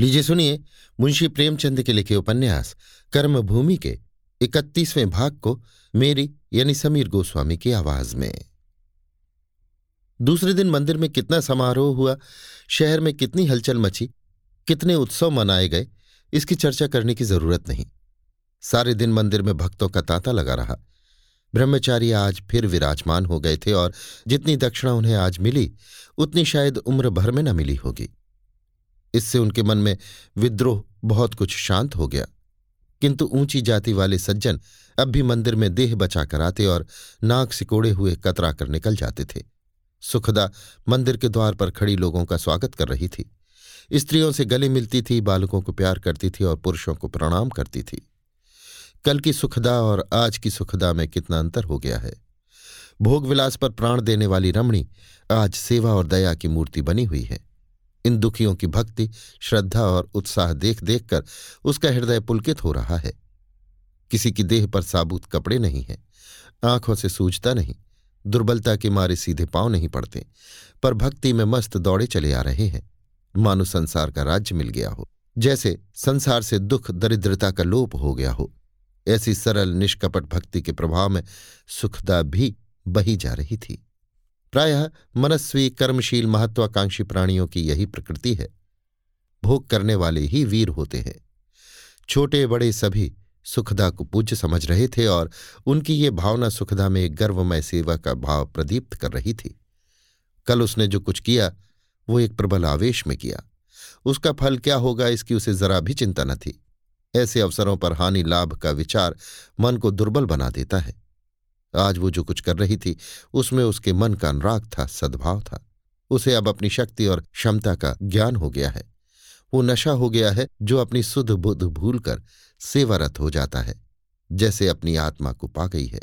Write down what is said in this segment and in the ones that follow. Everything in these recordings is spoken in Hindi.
लीजिए सुनिए मुंशी प्रेमचंद के लिखे उपन्यास, कर्मभूमि के इकतीसवें भाग को मेरी यानी समीर गोस्वामी की आवाज़ में। दूसरे दिन मंदिर में कितना समारोह हुआ, शहर में कितनी हलचल मची, कितने उत्सव मनाए गए, इसकी चर्चा करने की ज़रूरत नहीं। सारे दिन मंदिर में भक्तों का तांता लगा रहा। ब्रह्मचारी आज फिर विराजमान हो गए थे और जितनी दक्षिणा उन्हें आज मिली, उतनी शायद उम्र भर में न मिली होगी। इससे उनके मन में विद्रोह बहुत कुछ शांत हो गया। किंतु ऊँची जाति वाले सज्जन अब भी मंदिर में देह बचाकर आते और नाक सिकोड़े हुए कतरा कर निकल जाते थे। सुखदा मंदिर के द्वार पर खड़ी लोगों का स्वागत कर रही थी। स्त्रियों से गले मिलती थी, बालकों को प्यार करती थी और पुरुषों को प्रणाम करती थी। कल की सुखदा और आज की सुखदा में कितना अंतर हो गया है। भोगविलास पर प्राण देने वाली रमणी आज सेवा और दया की मूर्ति बनी हुई है। इन दुखियों की भक्ति, श्रद्धा और उत्साह देख देख कर उसका हृदय पुलकित हो रहा है। किसी की देह पर साबुत कपड़े नहीं हैं, आँखों से सूझता नहीं, दुर्बलता के मारे सीधे पाँव नहीं पड़ते, पर भक्ति में मस्त दौड़े चले आ रहे हैं। मानो संसार का राज्य मिल गया हो, जैसे संसार से दुख, दरिद्रता का लोप हो गया हो, ऐसी सरल, निष्कपट भक्ति के प्रभाव में सुखदा भी बही जा रही थी। प्रायः मनस्वी, कर्मशील, महत्वाकांक्षी प्राणियों की यही प्रकृति है। भोग करने वाले ही वीर होते हैं। छोटे बड़े सभी सुखदा को पूज्य समझ रहे थे और उनकी ये भावना सुखदा में गर्वमय सेवा का भाव प्रदीप्त कर रही थी। कल उसने जो कुछ किया, वो एक प्रबल आवेश में किया। उसका फल क्या होगा, इसकी उसे जरा भी चिंता न थी। ऐसे अवसरों पर हानि लाभ का विचार मन को दुर्बल बना देता है। आज वो जो कुछ कर रही थी, उसमें उसके मन का अनुराग था, सद्भाव था। उसे अब अपनी शक्ति और क्षमता का ज्ञान हो गया है। वो नशा हो गया है, जो अपनी सुध बुध भूलकर सेवारत हो जाता है, जैसे अपनी आत्मा को पा गई है।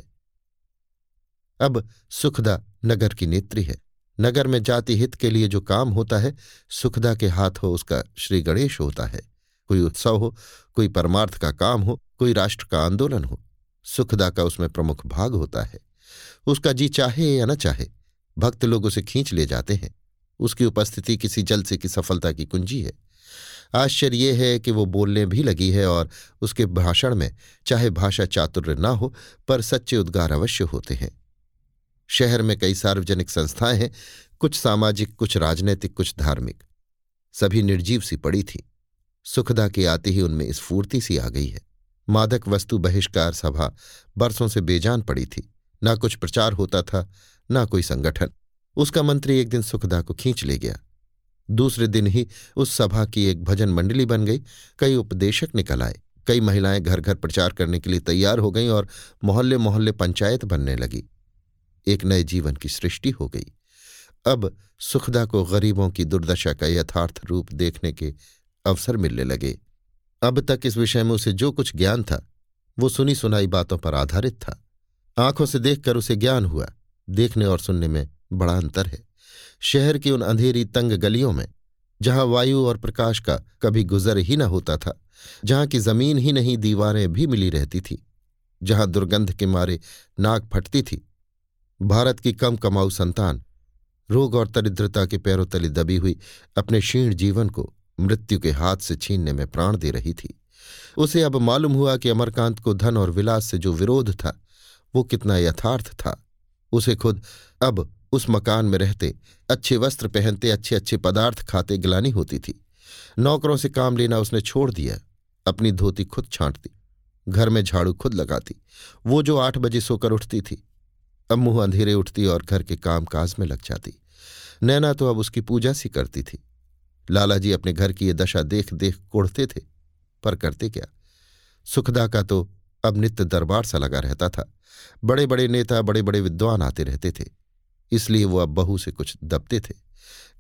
अब सुखदा नगर की नेत्री है। नगर में जाति हित के लिए जो काम होता है, सुखदा के हाथ हो उसका श्री गणेश होता है। कोई उत्सव हो, कोई परमार्थ का काम हो, कोई राष्ट्र का आंदोलन हो। सुखदा का उसमें प्रमुख भाग होता है। उसका जी चाहे या न चाहे, भक्त लोग उसे खींच ले जाते हैं। उसकी उपस्थिति किसी जलसे की सफलता की कुंजी है। आश्चर्य यह है कि वो बोलने भी लगी है और उसके भाषण में चाहे भाषा चातुर्य न हो, पर सच्चे उद्गार अवश्य होते हैं। शहर में कई सार्वजनिक संस्थाएँ हैं, कुछ सामाजिक, कुछ राजनैतिक, कुछ धार्मिक। सभी निर्जीव सी पड़ी थी। सुखदा के आते ही उनमें स्फूर्ति सी आ गई है। मादक वस्तु बहिष्कार सभा बरसों से बेजान पड़ी थी। ना कुछ प्रचार होता था, ना कोई संगठन। उसका मंत्री एक दिन सुखदा को खींच ले गया। दूसरे दिन ही उस सभा की एक भजन मंडली बन गई। कई उपदेशक निकल आए। कई महिलाएँ घर घर प्रचार करने के लिए तैयार हो गईं और मोहल्ले मोहल्ले पंचायत बनने लगी। एक नए जीवन की सृष्टि हो गई। अब सुखदा को गरीबों की दुर्दशा का यथार्थ रूप देखने के अवसर मिलने लगे। अब तक इस विषय में उसे जो कुछ ज्ञान था, वो सुनी सुनाई बातों पर आधारित था। आँखों से देखकर उसे ज्ञान हुआ। देखने और सुनने में बड़ा अंतर है। शहर की उन अंधेरी तंग गलियों में, जहाँ वायु और प्रकाश का कभी गुजर ही न होता था, जहाँ की ज़मीन ही नहीं, दीवारें भी मिली रहती थी, जहाँ दुर्गंध के मारे नाक फटती थी। भारत की कम कमाऊ संतान, रोग और दरिद्रता के पैरों तले दबी हुई अपने क्षीण जीवन को मृत्यु के हाथ से छीनने में प्राण दे रही थी। उसे अब मालूम हुआ कि अमरकांत को धन और विलास से जो विरोध था, वो कितना यथार्थ था। उसे खुद अब उस मकान में रहते, अच्छे वस्त्र पहनते अच्छे अच्छे पदार्थ खाते गिलानी होती थी। नौकरों से काम लेना उसने छोड़ दिया। अपनी धोती खुद छांटती, घर में झाड़ू खुद लगाती, वो जो आठ बजे सोकर उठती थी। अब मुँह अंधेरे उठती और घर के काम काज में लग जाती। नैना तो अब उसकी पूजा सी करती थी। लालाजी अपने घर की ये दशा देख देख कोड़ते थे, पर करते क्या? सुखदा का तो अब नित्य दरबार सा लगा रहता था। बड़े बड़े नेता बड़े बड़े विद्वान आते रहते थे। इसलिए वो अब बहू से कुछ दबते थे।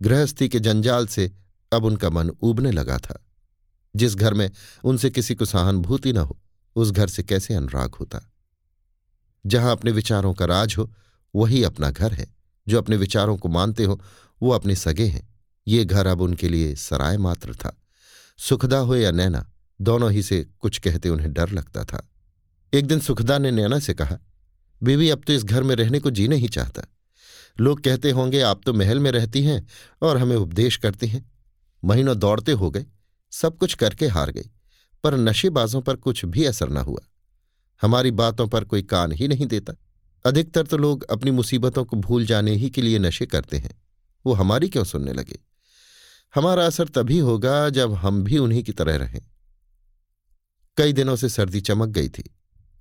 गृहस्थी के जंजाल से अब उनका मन उबने लगा था। जिस घर में उनसे किसी को सहानुभूति न हो, उस घर से कैसे अनुराग होता? जहाँ अपने विचारों का राज हो, वही अपना घर है। जो अपने विचारों को मानते हो, वो अपने सगे हैं। ये घर अब उनके लिए सराय मात्र था। सुखदा हो या नैना, दोनों ही से कुछ कहते उन्हें डर लगता था। एक दिन सुखदा ने नैना से कहा, बीवी, अब तो इस घर में रहने को जी नहीं चाहता। लोग कहते होंगे, आप तो महल में रहती हैं और हमें उपदेश करती हैं। महीनों दौड़ते हो गए, सब कुछ करके हार गई, पर नशेबाजों पर कुछ भी असर न हुआ। हमारी बातों पर कोई कान ही नहीं देता। अधिकतर तो लोग अपनी मुसीबतों को भूल जाने ही के लिए नशे करते हैं। वो हमारी क्यों सुनने लगे? हमारा असर तभी होगा जब हम भी उन्हीं की तरह रहें। कई दिनों से सर्दी चमक गई थी।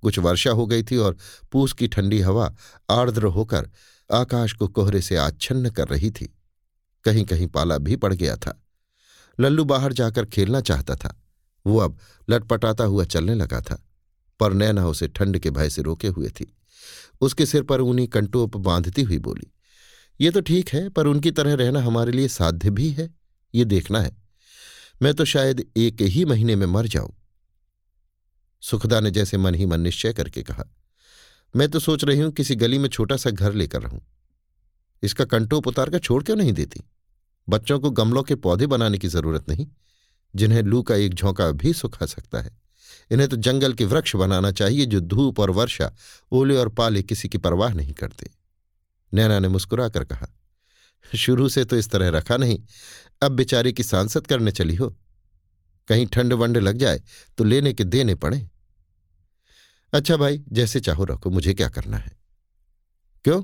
कुछ वर्षा हो गई थी और पूस की ठंडी हवा आर्द्र होकर आकाश को कोहरे से आच्छन्न कर रही थी। कहीं कहीं पाला भी पड़ गया था। लल्लू बाहर जाकर खेलना चाहता था। वो अब लटपटाता हुआ चलने लगा था, पर नैना उसे ठंड के भय से रोके हुए थी। उसके सिर पर ऊनी कंटोप बांधती हुई बोली, ये तो ठीक है, पर उनकी तरह रहना हमारे लिए साध्य भी है। ये देखना है। मैं तो शायद एक ही महीने में मर जाऊँ। सुखदा ने जैसे मन ही मन निश्चय करके कहा, मैं तो सोच रही हूँ किसी गली में छोटा सा घर लेकर रहूँ। इसका कंटोप उतार कर छोड़ क्यों नहीं देती? बच्चों को गमलों के पौधे बनाने की ज़रूरत नहीं, जिन्हें लू का एक झोंका भी सुखा सकता है। इन्हें तो जंगल के वृक्ष बनाना चाहिए जो धूप और वर्षा, ओले और पाले किसी की परवाह नहीं करते। नैना ने मुस्कुराकर कहा शुरू से तो इस तरह रखा नहीं। अब बेचारी की सांसद करने चली हो। कहीं ठंड वंड लग जाए तो लेने के देने पड़े। अच्छा भाई, जैसे चाहो रखो, मुझे क्या करना है? क्यों?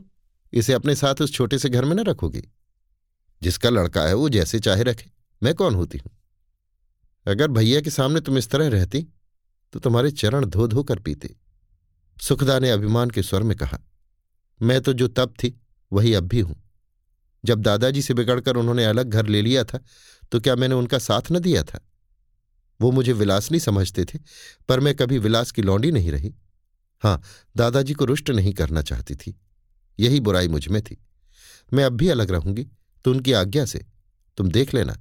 इसे अपने साथ उस छोटे से घर में न रखोगी। जिसका लड़का है वो जैसे चाहे रखे। मैं कौन होती हूँ? अगर भैया के सामने तुम इस तरह रहती तो तुम्हारे चरण धो धो कर पीते। सुखदा ने अभिमान के स्वर में कहा, मैं तो जो तब थी, वही अब भी हूँ। जब दादाजी से बिगड़कर उन्होंने अलग घर ले लिया था तो क्या मैंने उनका साथ न दिया था? वो मुझे विलास नहीं समझते थे, पर मैं कभी विलास की लौंडी नहीं रही। हाँ दादाजी को रुष्ट नहीं करना चाहती थी। यही बुराई मुझमें थी। मैं अब भी अलग रहूँगी तो उनकी आज्ञा से। तुम देख लेना,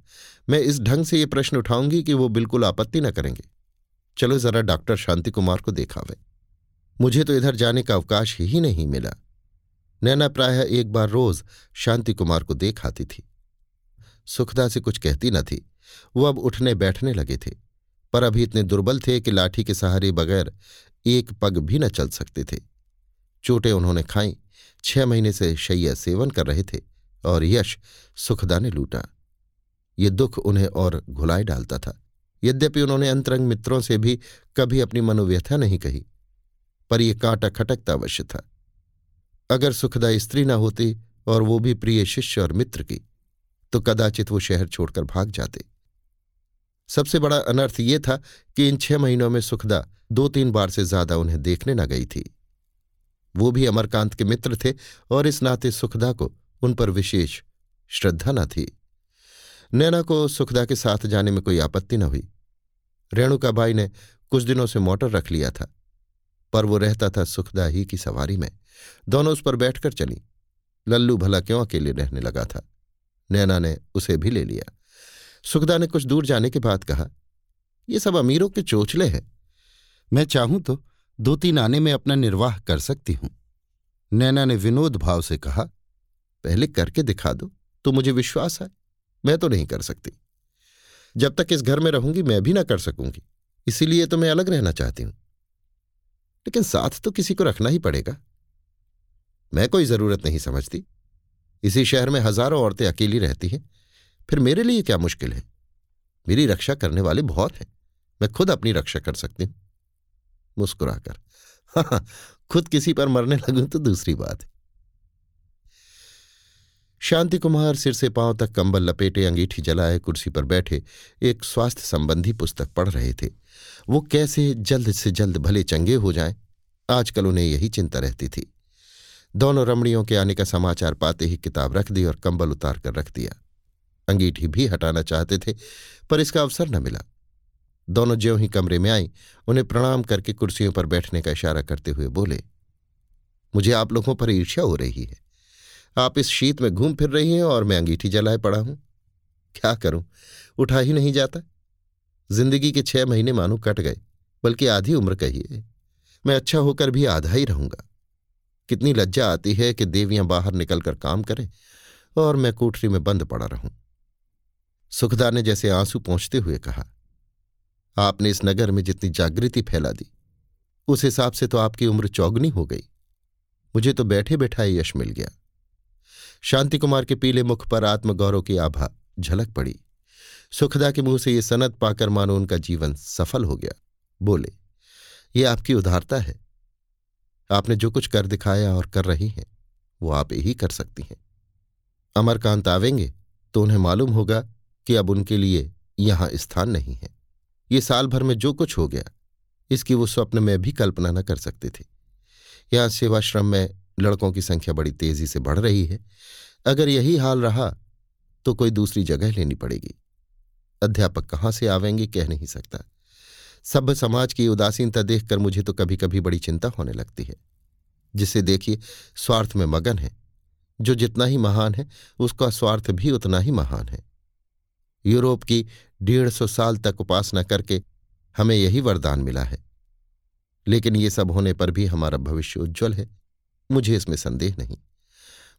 मैं इस ढंग से ये प्रश्न उठाऊँगी कि वो बिल्कुल आपत्ति न करेंगे। चलो जरा डॉक्टर शांति कुमार को देखावे। मुझे तो इधर जाने का अवकाश ही नहीं मिला। नैना प्राय एक बार रोज शांति कुमार को देख आती थी। सुखदा से कुछ कहती न थी। वो अब उठने बैठने लगे थे, पर अभी इतने दुर्बल थे कि लाठी के सहारे बगैर एक पग भी न चल सकते थे। चोटें उन्होंने खाई, छह महीने से शैया सेवन कर रहे थे और यश सुखदा ने लूटा। ये दुख उन्हें और घुलाए डालता था। यद्यपि उन्होंने अंतरंग मित्रों से भी कभी अपनी मनोव्यथा नहीं कही, पर यह कांटा खटकता अवश्य था। अगर सुखदा स्त्री न होती और वो भी प्रिय शिष्य और मित्र की तो कदाचित वो शहर छोड़कर भाग जाते। सबसे बड़ा अनर्थ ये था कि इन छह महीनों में सुखदा दो तीन बार से ज़्यादा उन्हें देखने न गई थी। वो भी अमरकांत के मित्र थे और इस नाते सुखदा को उन पर विशेष श्रद्धा न थी। नैना को सुखदा के साथ जाने में कोई आपत्ति न हुई। रेणुका रेणुकाबाई ने कुछ दिनों से मोटर रख लिया था। पर वो रहता था सुखदा ही की सवारी में। दोनों उस पर बैठकर चली। लल्लू भला क्यों अकेले रहने लगा था? नैना ने उसे भी ले लिया। सुखदा ने कुछ दूर जाने के बाद कहा, ये सब अमीरों के चोचले हैं। मैं चाहूँ तो दो तीन आने में अपना निर्वाह कर सकती हूँ। नैना ने विनोद भाव से कहा, पहले करके दिखा दो। तो मुझे विश्वास है। मैं तो नहीं कर सकती। जब तक इस घर में रहूँगी, मैं भी ना कर सकूँगी। इसीलिए तो मैं अलग रहना चाहती हूँ। लेकिन साथ तो किसी को रखना ही पड़ेगा। मैं कोई ज़रूरत नहीं समझती। इसी शहर में हज़ारों औरतें अकेली रहती हैं। फिर मेरे लिए क्या मुश्किल है? मेरी रक्षा करने वाले बहुत हैं। मैं खुद अपनी रक्षा कर सकती हूँ। मुस्कुराकर हाँ, हाँ खुद किसी पर मरने लगूं तो दूसरी बात है। शांति कुमार सिर से पाँव तक कंबल लपेटे, अंगीठी जलाए, कुर्सी पर बैठे, एक स्वास्थ्य संबंधी पुस्तक पढ़ रहे थे। वो कैसे जल्द से जल्द भले चंगे हो जाएँ, आजकल उन्हें यही चिंता रहती थी। दोनों रमणियों के आने का समाचार पाते ही किताब रख दी और कंबल उतार कर रख दिया। अंगीठी भी हटाना चाहते थे, पर इसका अवसर न मिला। दोनों ज्यों ही कमरे में आई, उन्हें प्रणाम करके कुर्सियों पर बैठने का इशारा करते हुए बोले, मुझे आप लोगों पर ईर्ष्या हो रही है। आप इस शीत में घूम फिर रही हैं और मैं अंगीठी जलाए पड़ा हूँ। क्या करूँ? उठा ही नहीं जाता। ज़िंदगी के छह महीने मानो कट गए, बल्कि आधी उम्र कहिए। मैं अच्छा होकर भी आधा ही रहूँगा। कितनी लज्जा आती है कि देवियाँ बाहर निकलकर काम करें और मैं कोठरी में बंद पड़ा रहूँ। सुखदा ने जैसे आँसू पहुँचते हुए कहा, आपने इस नगर में जितनी जागृति फैला दी, उस हिसाब से तो आपकी उम्र चौगनी हो गई। मुझे तो बैठे बैठाए यश मिल गया। शांति कुमार के पीले मुख पर आत्मगौरव की आभा झलक पड़ी। सुखदा के मुँह से ये सनत पाकर मानो उनका जीवन सफल हो गया। बोले, ये आपकी उदारता है। आपने जो कुछ कर दिखाया और कर रही हैं, वो आप ही कर सकती हैं। अमरकांत आवेंगे तो उन्हें मालूम होगा कि अब उनके लिए यहाँ स्थान नहीं है। ये साल भर में जो कुछ हो गया, इसकी वो स्वप्न में भी कल्पना न कर सकते थे। यहाँ सेवाश्रम में लड़कों की संख्या बड़ी तेज़ी से बढ़ रही है। अगर यही हाल रहा तो कोई दूसरी जगह लेनी पड़ेगी। अध्यापक कहाँ से आवेंगे कह नहीं सकता। सभ्य समाज की उदासीनता देखकर मुझे तो कभी कभी बड़ी चिंता होने लगती है। जिसे देखिए, स्वार्थ में मगन है। जो जितना ही महान है, उसका स्वार्थ भी उतना ही महान है। यूरोप की डेढ़ सौ साल तक उपासना करके हमें यही वरदान मिला है। लेकिन ये सब होने पर भी हमारा भविष्य उज्ज्वल है। मुझे इसमें संदेह नहीं।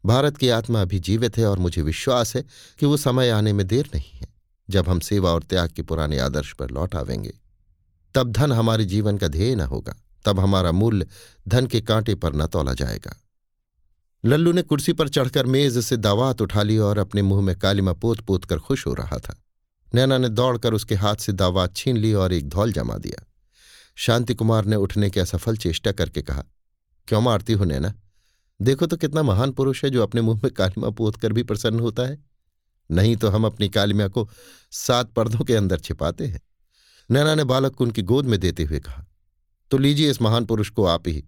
भारत की आत्मा अभी जीवित है और मुझे विश्वास है कि वो समय आने में देर नहीं है। जब हम सेवा और त्याग के पुराने आदर्श पर लौट आवेंगे, तब धन हमारे जीवन का ध्येय न होगा, तब हमारा मूल्य धन के कांटे पर न तोला जाएगा। लल्लू ने कुर्सी पर चढ़कर मेज से दावात उठा ली और अपने मुँह में कालिमा पोत पोत कर खुश हो रहा था। नैना ने दौड़कर उसके हाथ से दावात छीन ली और एक धौल जमा दिया। शांति कुमार ने उठने की असफल चेष्टा करके कहा, क्यों मारती हो नैना? देखो तो कितना महान पुरुष है जो अपने मुँह में कालिमा पोत कर भी प्रसन्न होता है। नहीं तो हम अपनी कालिमा को सात पर्दों के अंदर छिपाते हैं। नैना ने बालक को उनकी गोद में देते हुए कहा तो लीजिए इस महान पुरुष को आप ही।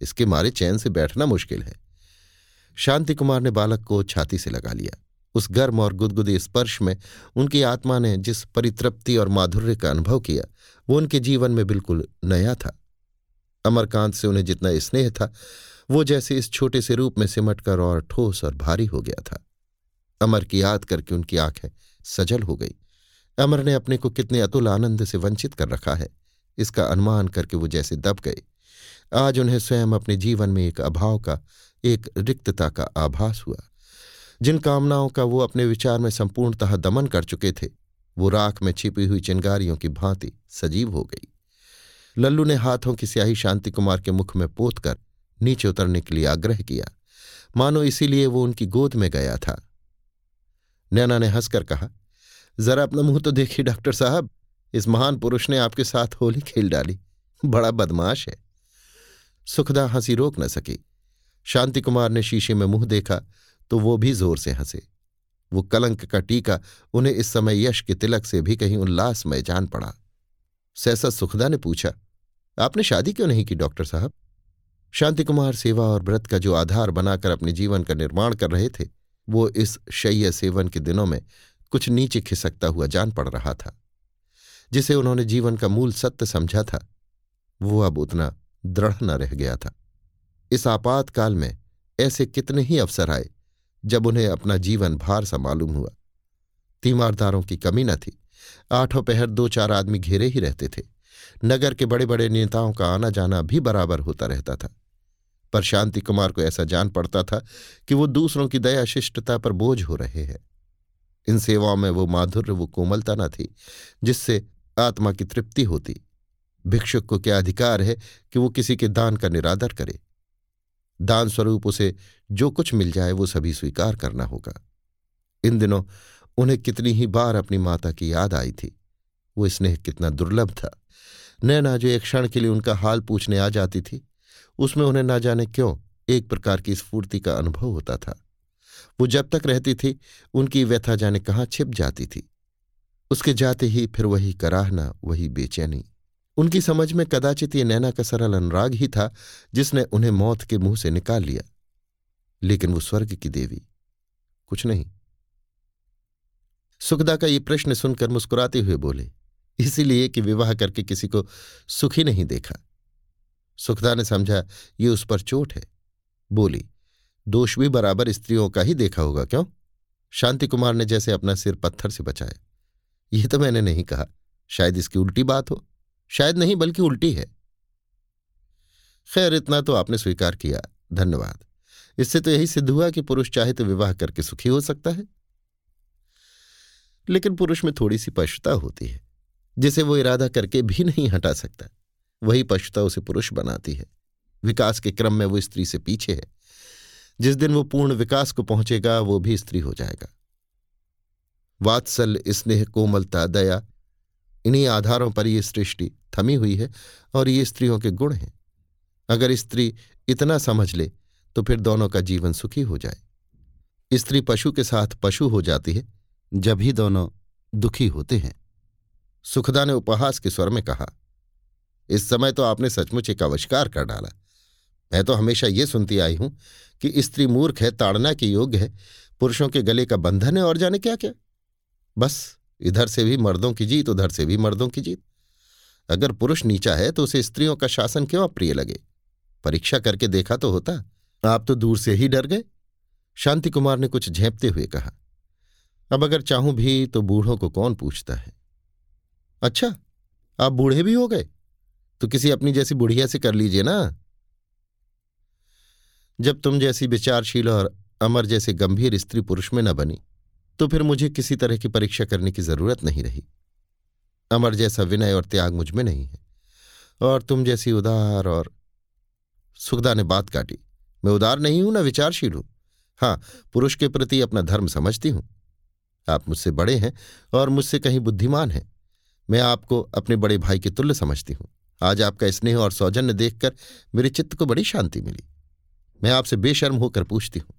इसके मारे चैन से बैठना मुश्किल है। शांति कुमार ने बालक को छाती से लगा लिया। उस गर्म और गुदगुदे स्पर्श में उनकी आत्मा ने जिस परितृप्ति और माधुर्य का अनुभव किया, वो उनके जीवन में बिल्कुल नया था। अमरकांत से उन्हें जितना स्नेह था वो जैसे इस छोटे से रूप में सिमटकर और ठोस और भारी हो गया था। अमर की याद करके उनकी आँखें सजल हो गई। अमर ने अपने को कितने अतुल आनंद से वंचित कर रखा है, इसका अनुमान करके वो जैसे दब गए। आज उन्हें स्वयं अपने जीवन में एक अभाव का, एक रिक्तता का आभास हुआ। जिन कामनाओं का वो अपने विचार में संपूर्णतः दमन कर चुके थे, वो राख में छिपी हुई चिंगारियों की भांति सजीव हो गई। लल्लू ने हाथों की स्याही शांति कुमार के मुख में पोत कर नीचे उतरने के लिए आग्रह किया। मानो इसीलिए वो उनकी गोद में गया था। नैना ने हंसकर कहा, जरा अपना मुँह तो देखिए, डॉक्टर साहब। इस महान पुरुष ने आपके साथ होली खेल डाली। बड़ा बदमाश है सुखदा हँसी रोक न सकी। शांति कुमार ने शीशे में मुँह देखा तो वो भी ज़ोर से हंसे। वो कलंक का टीका उन्हें इस समय यश के तिलक से भी कहीं उल्लासमय जान पड़ा। सहसा सुखदा ने पूछा, आपने शादी क्यों नहीं की, डॉक्टर साहब? शांति कुमार सेवा और व्रत का जो आधार बनाकर अपने जीवन का निर्माण कर रहे थे, वो इस शय्य सेवन के दिनों में कुछ नीचे खिसकता हुआ जान पड़ रहा था, जिसे उन्होंने जीवन का मूल सत्य समझा था। वो अब उतना दृढ़ न रह गया था। इस आपातकाल में ऐसे कितने ही अवसर आए, जब उन्हें अपना जीवन भार सा मालूम हुआ। तीमारदारों की कमी न थी। आठों पहर दो चार आदमी घेरे ही रहते थे। नगर के बड़े बड़े नेताओं का आना जाना भी बराबर होता रहता था। पर शांति कुमार को ऐसा जान पड़ता था कि वो दूसरों की दया शिष्टता पर बोझ हो रहे हैं। इन सेवाओं में वो माधुर्य, वो कोमलता न थी, जिससे आत्मा की तृप्ति होती। भिक्षुक को क्या अधिकार है कि वो किसी के दान का निरादर करे? दान स्वरूप उसे जो कुछ मिल जाए, वो सभी स्वीकार करना होगा। इन दिनों उन्हें कितनी ही बार अपनी माता की याद आई थी। वो स्नेह कितना दुर्लभ था। नैना जो एक क्षण के लिए उनका हाल पूछने आ जाती थी उसमें उन्हें ना जाने क्यों एक प्रकार की स्फूर्ति का अनुभव होता था। वो जब तक रहती थी, उनकी व्यथा जाने कहाँ छिप जाती थी। उसके जाते ही फिर वही कराहना, वही बेचैनी। उनकी समझ में कदाचित ये नैना का सरल अनुराग ही था जिसने उन्हें मौत के मुँह से निकाल लिया। लेकिन वो स्वर्ग की देवी, कुछ नहीं। सुखदा का ये प्रश्न सुनकर मुस्कुराते हुए बोले, इसीलिए कि विवाह करके किसी को सुखी नहीं देखा। सुखदा ने समझा, ये उस पर चोट है। बोली, दोष भी बराबर स्त्रियों का ही देखा होगा, क्यों? शांति कुमार ने जैसे अपना सिर पत्थर से बचाया। यह तो मैंने नहीं कहा। शायद इसकी उल्टी बात हो। शायद नहीं, बल्कि उल्टी है। खैर, इतना तो आपने स्वीकार किया। धन्यवाद। इससे तो यही सिद्ध हुआ कि पुरुष चाहे तो विवाह करके सुखी हो सकता है। लेकिन पुरुष में थोड़ी सी पशुता होती है, जिसे वो इरादा करके भी नहीं हटा सकता। वही पशुता उसे पुरुष बनाती है। विकास के क्रम में वो स्त्री से पीछे है। जिस दिन वो पूर्ण विकास को पहुंचेगा, वो भी स्त्री हो जाएगा। वात्सल्य, स्नेह, कोमलता, दया, इन्हीं आधारों पर ये सृष्टि थमी हुई है और ये स्त्रियों के गुण हैं। अगर स्त्री इतना समझ ले तो फिर दोनों का जीवन सुखी हो जाए। स्त्री पशु के साथ पशु हो जाती है, जब ही दोनों दुखी होते हैं। सुखदा ने उपहास के स्वर में कहा इस समय तो आपने सचमुच एक आविष्कार कर डाला। मैं तो हमेशा ये सुनती आई हूँ कि स्त्री मूर्ख है, ताड़ना के योग्य है, पुरुषों के गले का बंधन है और जाने क्या क्या। बस, इधर से भी मर्दों की जीत, उधर से भी मर्दों की जीत। अगर पुरुष नीचा है तो उसे स्त्रियों का शासन क्यों अप्रिय लगे? परीक्षा करके देखा तो होता। आप तो दूर से ही डर गए। शांति कुमार ने कुछ झेपते हुए कहा, अब अगर चाहूँ भी तो बूढ़ों को कौन पूछता है? अच्छा आप बूढ़े भी हो गए। तो किसी अपनी जैसी बुढ़िया से कर लीजिए ना। जब तुम जैसी विचारशील और अमर जैसे गंभीर स्त्री पुरुष में न बनी तो फिर मुझे किसी तरह की परीक्षा करने की ज़रूरत नहीं रही। अमर जैसा विनय और त्याग मुझमें नहीं है, और तुम जैसी उदार और सुखदा ने बात काटी। मैं उदार नहीं हूँ, ना विचारशील हूँ। हाँ, पुरुष के प्रति अपना धर्म समझती हूँ। आप मुझसे बड़े हैं और मुझसे कहीं बुद्धिमान हैं। मैं आपको अपने बड़े भाई के तुल्य समझती हूँ। आज आपका स्नेह और सौजन्य देखकर मेरे चित्त को बड़ी शांति मिली। मैं आपसे बेशर्म होकर पूछती हूँ,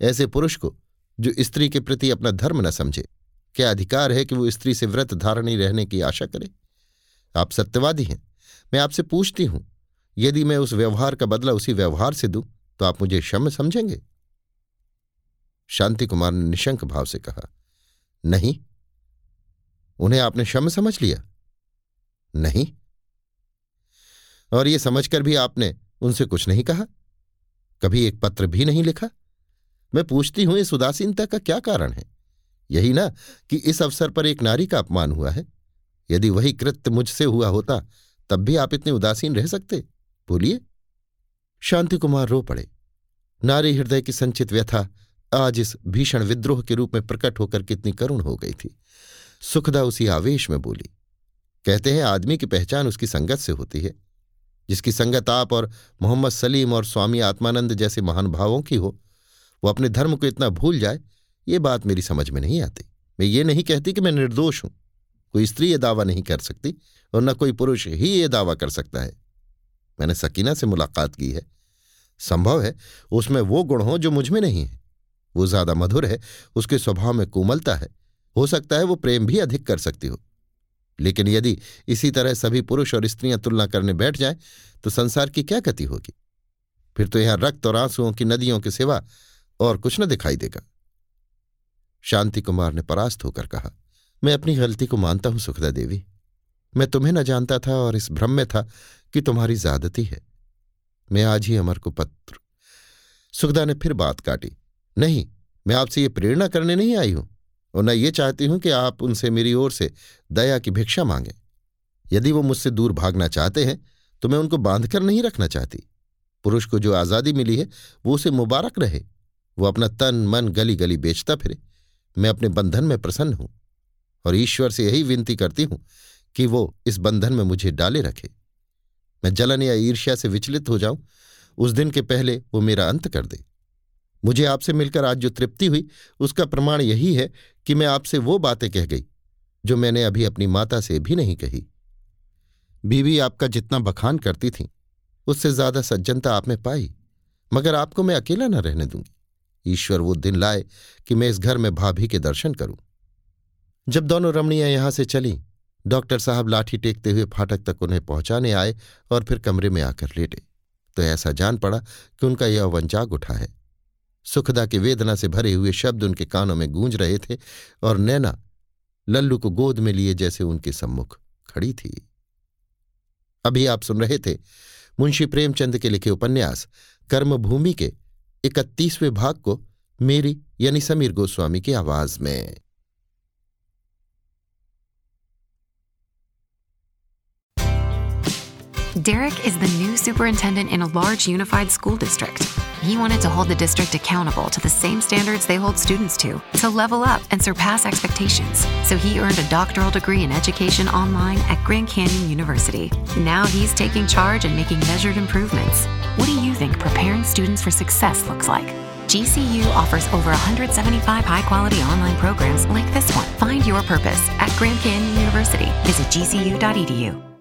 ऐसे पुरुष को जो स्त्री के प्रति अपना धर्म न समझे, क्या अधिकार है कि वो स्त्री से व्रत धारणी रहने की आशा करे? आप सत्यवादी हैं। मैं आपसे पूछती हूँ, यदि मैं उस व्यवहार का बदला उसी व्यवहार से दूँ तो आप मुझे क्षम समझेंगे? शांति कुमार ने निशंक भाव से कहा, नहीं। उन्हें आपने क्षम समझ लिया? नहीं। और ये समझकर भी आपने उनसे कुछ नहीं कहा? कभी एक पत्र भी नहीं लिखा? मैं पूछती हूँ इस उदासीनता का क्या कारण है? यही ना कि इस अवसर पर एक नारी का अपमान हुआ है। यदि वही कृत्य मुझसे हुआ होता, तब भी आप इतने उदासीन रह सकते। बोलिए। शांति कुमार रो पड़े। नारी हृदय की संचित व्यथा आज इस भीषण विद्रोह के रूप में प्रकट होकर कितनी करुण हो गई थी। सुखदा उसी आवेश में बोली। कहते हैं आदमी की पहचान उसकी संगत से होती है। जिसकी संगत आप और मोहम्मद सलीम और स्वामी आत्मानंद जैसे महान भावों की हो, वो अपने धर्म को इतना भूल जाए, ये बात मेरी समझ में नहीं आती। मैं ये नहीं कहती कि मैं निर्दोष हूँ। कोई स्त्री ये दावा नहीं कर सकती और न कोई पुरुष ही ये दावा कर सकता है। मैंने सकीना से मुलाकात की है। संभव है उसमें वो गुण हो जो मुझमें नहीं है। वो ज़्यादा मधुर है, उसके स्वभाव में कोमलता है। हो सकता है वो प्रेम भी अधिक कर सकती हो। लेकिन यदि इसी तरह सभी पुरुष और स्त्रियाँ तुलना करने बैठ जाएँ तो संसार की क्या गति होगी? फिर तो यहाँ रक्त और आंसुओं की नदियों के सिवा और कुछ न दिखाई देगा। शांति कुमार ने परास्त होकर कहा, मैं अपनी गलती को मानता हूँ, सुखदा देवी। मैं तुम्हें न जानता था और इस भ्रम में था कि तुम्हारी ज्यादती है। मैं आज ही अमर को पत्र सुखदा ने फिर बात काटी, नहीं, मैं आपसे ये प्रेरणा करने नहीं आई हूँ। और न ये चाहती हूँ कि आप उनसे मेरी ओर से दया की भिक्षा मांगें। यदि वो मुझसे दूर भागना चाहते हैं तो मैं उनको बाँध कर नहीं रखना चाहती। पुरुष को जो आज़ादी मिली है, वो उसे मुबारक रहे। वो अपना तन, मन गली गली बेचता फिरे। मैं अपने बंधन में प्रसन्न हूँ और ईश्वर से यही विनती करती हूँ कि वो इस बंधन में मुझे डाले रखे। मैं जलन या ईर्ष्या से विचलित हो जाऊँ, उस दिन के पहले वो मेरा अंत कर दे। मुझे आपसे मिलकर आज जो तृप्ति हुई, उसका प्रमाण यही है कि मैं आपसे वो बातें कह गई, जो मैंने अभी अपनी माता से भी नहीं कही। बीवी आपका जितना बखान करती थी, उससे ज़्यादा सज्जनता आप में पाई, मगर आपको मैं अकेला न रहने दूँगी। ईश्वर वो दिन लाए कि मैं इस घर में भाभी के दर्शन करूँ। जब दोनों रमणियाँ यहाँ से चली, डॉक्टर साहब लाठी टेकते हुए फाटक तक उन्हें पहुँचाने आए और फिर कमरे में आकर लेटे। तो ऐसा जान पड़ा कि उनका यह वंजाग उठा है। सुखदा के वेदना से भरे हुए शब्द उनके कानों में गूंज रहे थे और नैना लल्लू को गोद में लिए जैसे उनके सम्मुख खड़ी थी। अभी आप सुन रहे थे मुंशी प्रेमचंद के लिखे उपन्यास, कर्मभूमि के इकतीसवें भाग को मेरी यानी समीर गोस्वामी की आवाज़ में। Derek is the new superintendent in a large unified school district. He wanted to hold the district accountable to the same standards they hold students to, to level up and surpass expectations. So he earned a doctoral degree in education online at Grand Canyon University. Now he's taking charge and making measured improvements. What do you think preparing students for success looks like? GCU offers over 175 high quality online programs like this one. Find your purpose at Grand Canyon University. Visit gcu.edu.